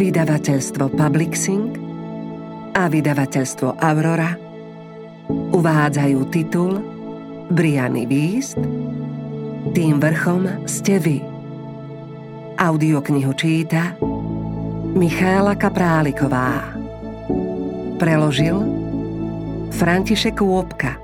vydavateľstvo Publixing a vydavateľstvo Aurora uvádzajú titul Briany Výst Tým vrchom ste vy. Audioknihu číta Michála Kapráliková. Preložil František Kôpka.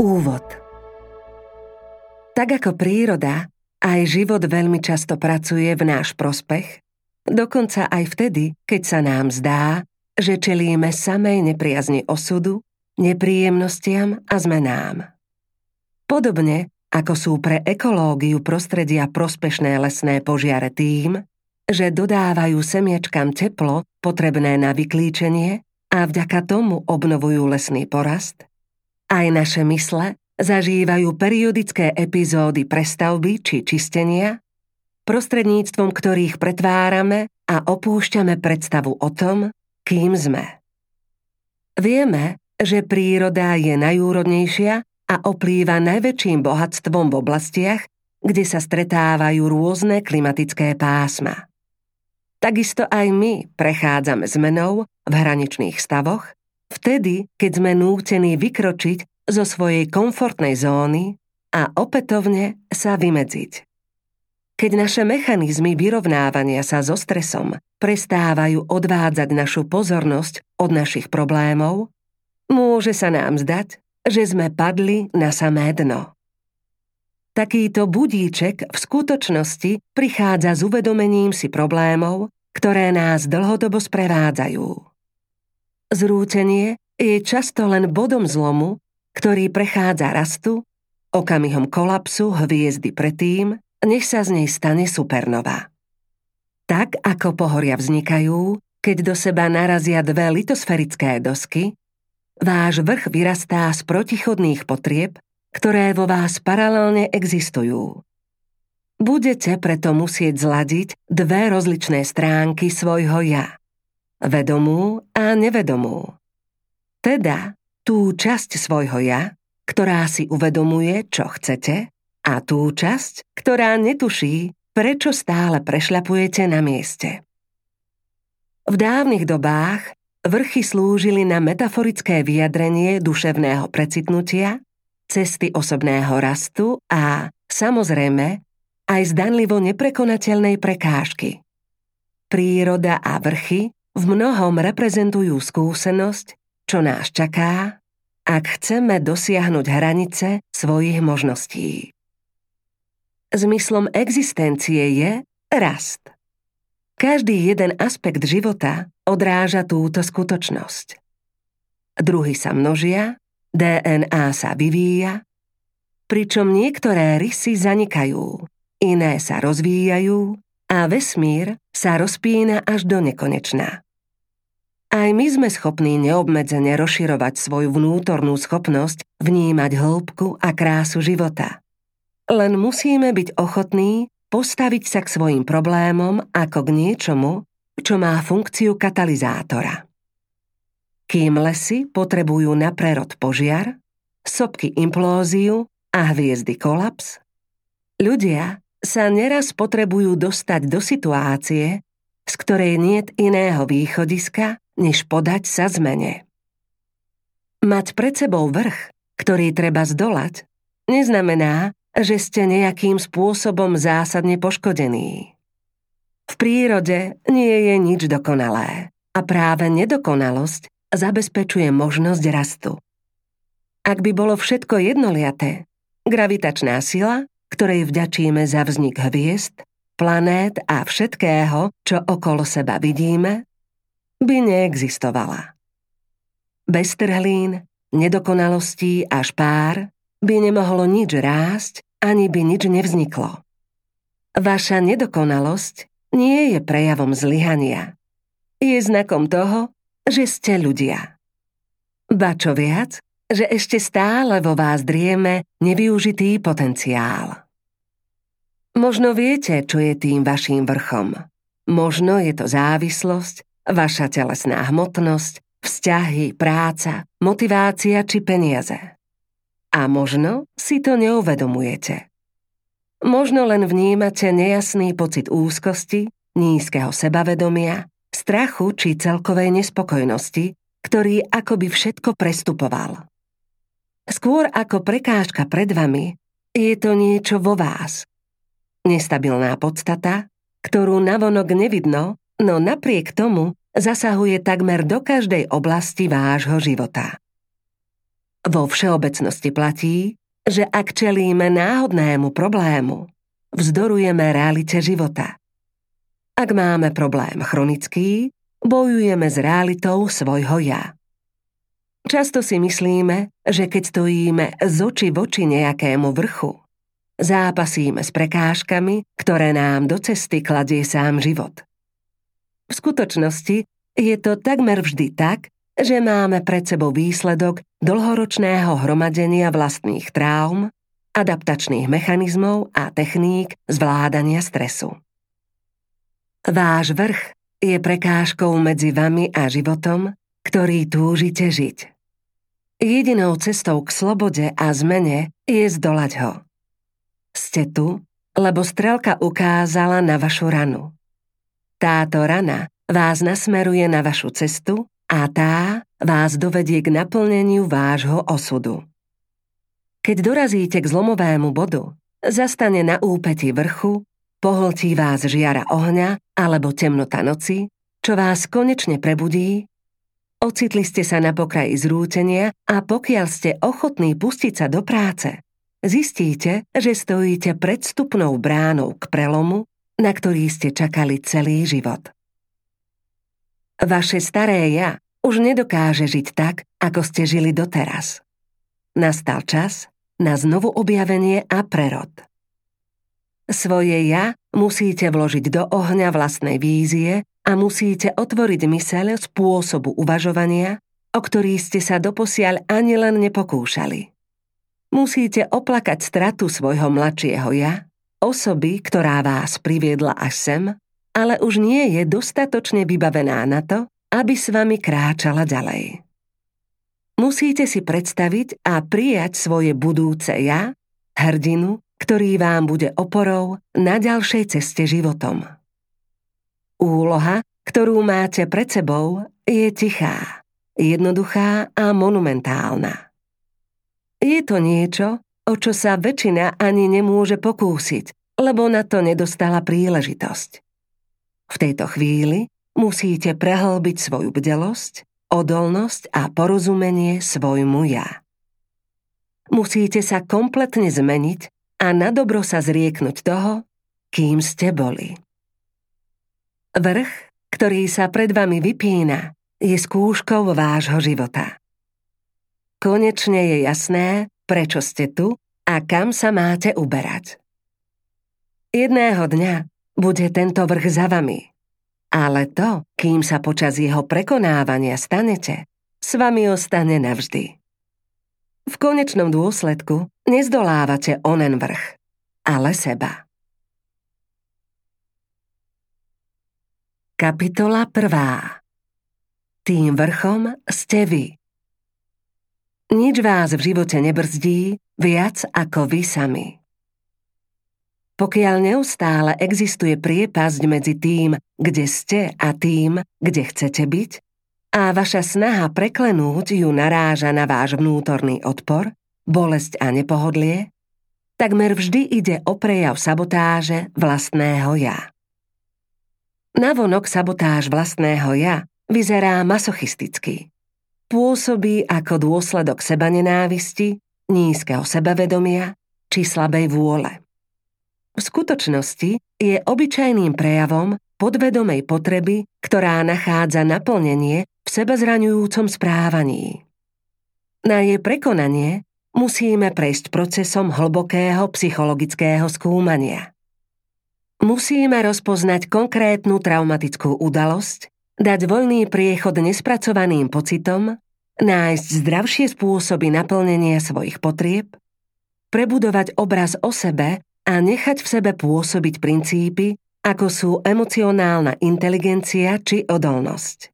Úvod. Tak ako príroda, aj život veľmi často pracuje v náš prospech, dokonca aj vtedy, keď sa nám zdá, že čelíme samej nepriazni osudu, nepríjemnostiam a zmenám. Podobne ako sú pre ekológiu prostredia prospešné lesné požiare tým, že dodávajú semiečkam teplo potrebné na vyklíčenie a vďaka tomu obnovujú lesný porast, aj naše mysle zažívajú periodické epizódy prestavby či čistenia, prostredníctvom ktorých pretvárame a opúšťame predstavu o tom, kým sme. Vieme, že príroda je najúrodnejšia a oplýva najväčším bohatstvom v oblastiach, kde sa stretávajú rôzne klimatické pásma. Takisto aj my prechádzame zmenou v hraničných stavoch, vtedy, keď sme nútení vykročiť zo svojej komfortnej zóny a opätovne sa vymedziť. Keď naše mechanizmy vyrovnávania sa so stresom prestávajú odvádzať našu pozornosť od našich problémov, môže sa nám zdať, že sme padli na samé dno. Takýto budíček v skutočnosti prichádza s uvedomením si problémov, ktoré nás dlhodobo sprevádzajú. Zrútenie je často len bodom zlomu, ktorý prechádza rastu, okamihom kolapsu hviezdy predtým, nech sa z nej stane supernova. Tak ako pohoria vznikajú, keď do seba narazia dve litosferické dosky, váš vrch vyrastá z protichodných potrieb, ktoré vo vás paralelne existujú. Budete preto musieť zladiť dve rozličné stránky svojho ja. Vedomú a nevedomú. Teda tú časť svojho ja, ktorá si uvedomuje, čo chcete, a tú časť, ktorá netuší, prečo stále prešľapujete na mieste. V dávnych dobách vrchy slúžili na metaforické vyjadrenie duševného precitnutia, cesty osobného rastu a, samozrejme, aj zdanlivo neprekonateľnej prekážky. Príroda a vrchy v mnohom reprezentujú skúsenosť, čo nás čaká, ak chceme dosiahnuť hranice svojich možností. Zmyslom existencie je rast. Každý jeden aspekt života odráža túto skutočnosť. Druhy sa množia, DNA sa vyvíja, pričom niektoré rysy zanikajú, iné sa rozvíjajú a vesmír sa rozpína až do nekonečná. Aj my sme schopní neobmedzene rozširovať svoju vnútornú schopnosť vnímať hĺbku a krásu života. Len musíme byť ochotní postaviť sa k svojim problémom ako k niečomu, čo má funkciu katalizátora. Kým lesy potrebujú na prerod požiar, sopky implóziu a hviezdy kolaps, ľudia sa neraz potrebujú dostať do situácie, z ktorej niet iného východiska, než podať sa zmene. Mať pred sebou vrch, ktorý treba zdolať, neznamená, že ste nejakým spôsobom zásadne poškodení. V prírode nie je nič dokonalé a práve nedokonalosť zabezpečuje možnosť rastu. Ak by bolo všetko jednoliaté, gravitačná sila, ktorej vďačíme za vznik hviezd, planét a všetkého, čo okolo seba vidíme, by neexistovala. Bez trhlín, nedokonalostí a špár by nemohlo nič rásť, ani by nič nevzniklo. Vaša nedokonalosť nie je prejavom zlyhania. Je znakom toho, že ste ľudia. Ba čo viac, že ešte stále vo vás drieme nevyužitý potenciál. Možno viete, čo je tým vaším vrchom. Možno je to závislosť, vaša telesná hmotnosť, vzťahy, práca, motivácia či peniaze. A možno si to neuvedomujete. možno len vnímate nejasný pocit úzkosti, nízkeho sebavedomia, strachu či celkovej nespokojnosti, ktorý akoby všetko prestupoval. Skôr ako prekážka pred vami, je to niečo vo vás. Nestabilná podstata, ktorú navonok nevidno, no napriek tomu zasahuje takmer do každej oblasti vášho života. Vo všeobecnosti platí, že ak čelíme náhodnému problému, vzdorujeme realite života. Ak máme problém chronický, bojujeme s realitou svojho ja. Často si myslíme, že keď stojíme z oči voči nejakému vrchu, zápasíme s prekážkami, ktoré nám do cesty kladie sám život. V skutočnosti je to takmer vždy tak, že máme pred sebou výsledok dlhoročného hromadenia vlastných traum, adaptačných mechanizmov a techník zvládania stresu. Váš vrch je prekážkou medzi vami a životom, ktorý túžite žiť. Jedinou cestou k slobode a zmene je zdolať ho. Ste tu, lebo strelka ukázala na vašu ranu. Táto rana vás nasmeruje na vašu cestu a tá vás dovedie k naplneniu vášho osudu. Keď dorazíte k zlomovému bodu, zastane na úpeti vrchu, pohltí vás žiara ohňa alebo temnota noci, čo vás konečne prebudí Ocitli ste sa na pokraji zrútenia a pokiaľ ste ochotní pustiť sa do práce, zistíte, že stojíte pred stupnou bránou k prelomu, na ktorý ste čakali celý život. Vaše staré ja už nedokáže žiť tak, ako ste žili doteraz. Nastal čas na znovu objavenie a prerod. Svoje ja musíte vložiť do ohňa vlastnej vízie a musíte otvoriť myseľ spôsobu uvažovania, o ktorý ste sa doposiaľ ani len nepokúšali. Musíte oplakať stratu svojho mladšieho ja, osoby, ktorá vás priviedla až sem, ale už nie je dostatočne vybavená na to, aby s vami kráčala ďalej. Musíte si predstaviť a prijať svoje budúce ja, hrdinu, ktorý vám bude oporou na ďalšej ceste životom. Úloha, ktorú máte pred sebou, je tichá, jednoduchá a monumentálna. Je to niečo, o čo sa väčšina ani nemôže pokúsiť, lebo na to nedostala príležitosť. V tejto chvíli musíte prehlbiť svoju bdelosť, odolnosť a porozumenie svojmu ja. Musíte sa kompletne zmeniť a na dobro sa zrieknúť toho, kým ste boli. Vrch, ktorý sa pred vami vypína, je skúškou vášho života. Konečne je jasné, prečo ste tu a kam sa máte uberať. Jedného dňa bude tento vrch za vami, ale to, kým sa počas jeho prekonávania stanete, s vami ostane navždy. V konečnom dôsledku nezdolávate onen vrch, ale seba. Kapitola 1. Tým vrchom ste vy. Nič vás v živote nebrzdí viac ako vy sami. Pokiaľ neustále existuje priepasť medzi tým, kde ste a tým, kde chcete byť, a vaša snaha preklenúť ju naráža na váš vnútorný odpor, bolesť a nepohodlie, takmer vždy ide o prejav sabotáže vlastného ja. Navonok sabotáž vlastného ja vyzerá masochisticky. Pôsobí ako dôsledok seba nenávisti, nízkeho sebavedomia či slabej vôle. V skutočnosti je obyčajným prejavom podvedomej potreby, ktorá nachádza naplnenie v sebazraňujúcom správaní. Na jej prekonanie musíme prejsť procesom hlbokého psychologického skúmania. Musíme rozpoznať konkrétnu traumatickú udalosť, dať voľný priechod nespracovaným pocitom, nájsť zdravšie spôsoby naplnenia svojich potrieb, prebudovať obraz o sebe a nechať v sebe pôsobiť princípy, ako sú emocionálna inteligencia či odolnosť.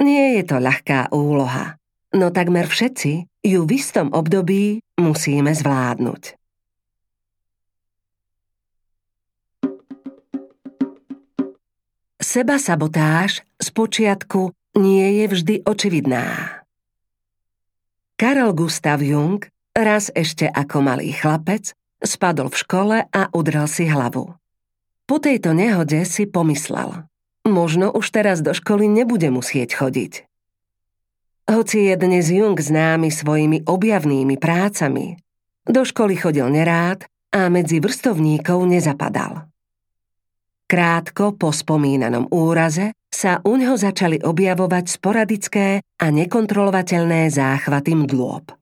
Nie je to ľahká úloha, no takmer všetci ju v istom období musíme zvládnuť. Seba sabotáž z počiatku nie je vždy očividná. Karol Gustav Jung raz ešte ako malý chlapec spadol v škole a udrel si hlavu. Po tejto nehode si pomyslel, možno už teraz do školy nebude musieť chodiť. Hoci je dnes Jung známy svojimi objavnými prácami, do školy chodil nerád a medzi vrstovníkov nezapadal. Krátko po spomínanom úraze sa u neho začali objavovať sporadické a nekontrolovateľné záchvaty mdlôb.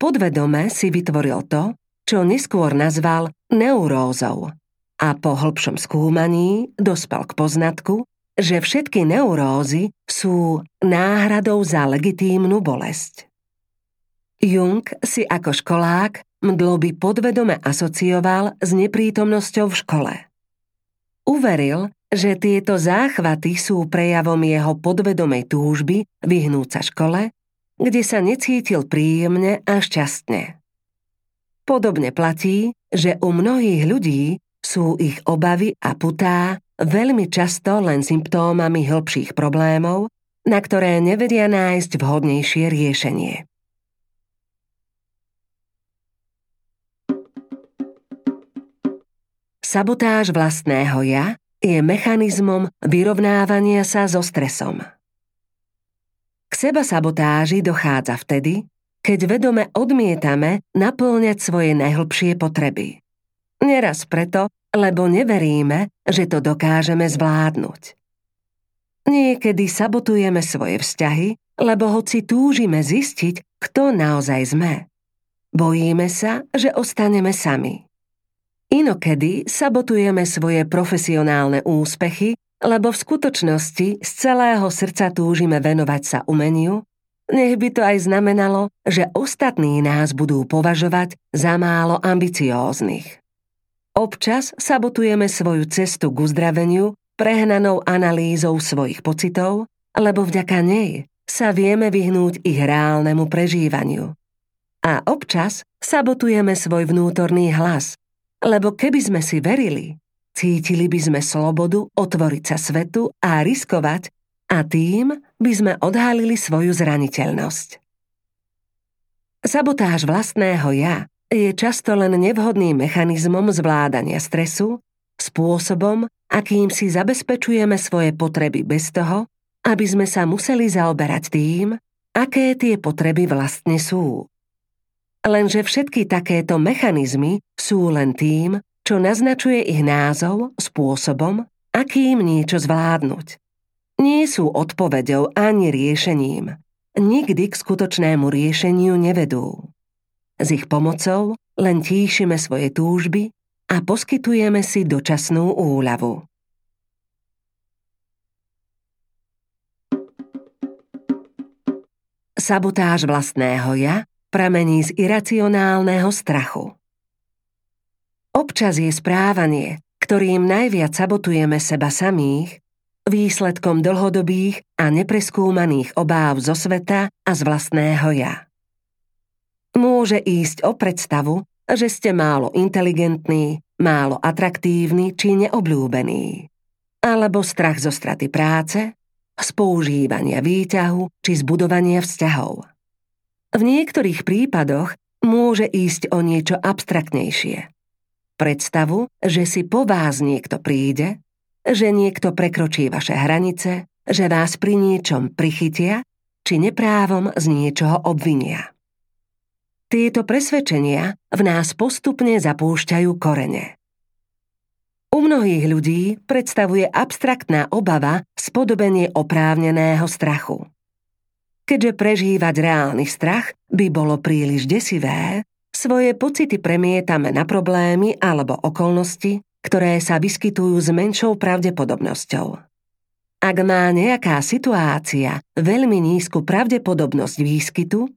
Podvedome si vytvoril to, čo neskôr nazval neurózou a po hĺbšom skúmaní dospel k poznatku, že všetky neurózy sú náhradou za legitímnu bolesť. Jung si ako školák mdloby podvedome asocioval s neprítomnosťou v škole – Uveril, že tieto záchvaty sú prejavom jeho podvedomej túžby vyhnúť sa škole, kde sa necítil príjemne a šťastne. Podobne platí, že u mnohých ľudí sú ich obavy a putá veľmi často len symptómami hĺbších problémov, na ktoré nevedia nájsť vhodnejšie riešenie. Sabotáž vlastného ja je mechanizmom vyrovnávania sa so stresom. K seba sabotáži dochádza vtedy, keď vedome odmietame naplňať svoje najhlbšie potreby. Neraz preto, lebo neveríme, že to dokážeme zvládnuť. Niekedy sabotujeme svoje vzťahy, lebo hoci túžime zistiť, kto naozaj sme. Bojíme sa, že ostaneme sami. Inokedy sabotujeme svoje profesionálne úspechy, lebo v skutočnosti z celého srdca túžime venovať sa umeniu, nech by to aj znamenalo, že ostatní nás budú považovať za málo ambicióznych. Občas sabotujeme svoju cestu k uzdraveniu prehnanou analýzou svojich pocitov, lebo vďaka nej sa vieme vyhnúť ich reálnemu prežívaniu. A občas sabotujeme svoj vnútorný hlas, lebo keby sme si verili, cítili by sme slobodu otvoriť sa svetu a riskovať a tým by sme odhalili svoju zraniteľnosť. Sabotáž vlastného ja je často len nevhodným mechanizmom zvládania stresu, spôsobom, akým si zabezpečujeme svoje potreby bez toho, aby sme sa museli zaoberať tým, aké tie potreby vlastne sú. Lenže všetky takéto mechanizmy sú len tým, čo naznačuje ich názov spôsobom, akým niečo zvládnuť. Nie sú odpoveďou ani riešením. Nikdy k skutočnému riešeniu nevedú. S ich pomocou len tíšime svoje túžby a poskytujeme si dočasnú úľavu. Sabotáž vlastného ja pramení z iracionálneho strachu. Občas je správanie, ktorým najviac sabotujeme seba samých, výsledkom dlhodobých a nepreskúmaných obáv zo sveta a z vlastného ja. Môže ísť o predstavu, že ste málo inteligentní, málo atraktívni či neobľúbení. Alebo strach zo straty práce, z používania výťahu či zbudovania vzťahov. V niektorých prípadoch môže ísť o niečo abstraktnejšie. Predstavu, že si po vás niekto príde, že niekto prekročí vaše hranice, že vás pri niečom prichytia, či neprávom z niečoho obvinia. Tieto presvedčenia v nás postupne zapúšťajú korene. U mnohých ľudí predstavuje abstraktná obava spodobenie oprávneného strachu. Keďže prežívať reálny strach by bolo príliš desivé, svoje pocity premietame na problémy alebo okolnosti, ktoré sa vyskytujú s menšou pravdepodobnosťou. Ak má nejaká situácia veľmi nízku pravdepodobnosť výskytu,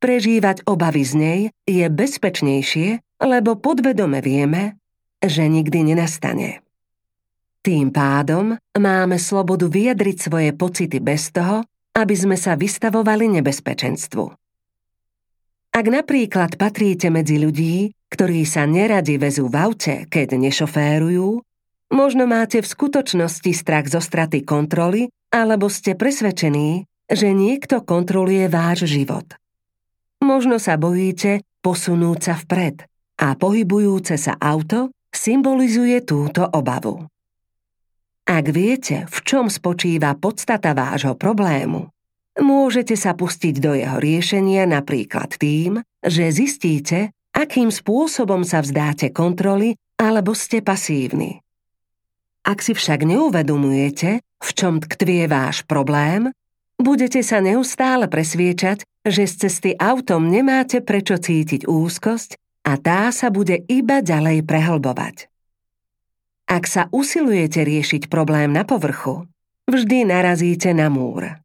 prežívať obavy z nej je bezpečnejšie, lebo podvedome vieme, že nikdy nenastane. Tým pádom máme slobodu vyjadriť svoje pocity bez toho, aby sme sa vystavovali nebezpečenstvu. Ak napríklad patríte medzi ľudí, ktorí sa neradi vezú v aute, keď nešoférujú, Možno máte v skutočnosti strach zo straty kontroly, alebo ste presvedčení, že niekto kontroluje váš život. Možno sa bojíte posunúť sa vpred a pohybujúce sa auto symbolizuje túto obavu. Ak viete, v čom spočíva podstata vášho problému, môžete sa pustiť do jeho riešenia napríklad tým, že zistíte, akým spôsobom sa vzdáte kontroly alebo ste pasívni. Ak si však neuvedomujete, v čom tkvie váš problém, budete sa neustále presviečať, že z cesty autom nemáte prečo cítiť úzkosť a tá sa bude iba ďalej prehlbovať. Ak sa usilujete riešiť problém na povrchu, vždy narazíte na múr.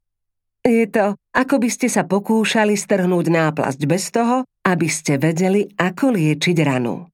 Je to, ako by ste sa pokúšali strhnúť náplasť bez toho, aby ste vedeli, ako liečiť ranu.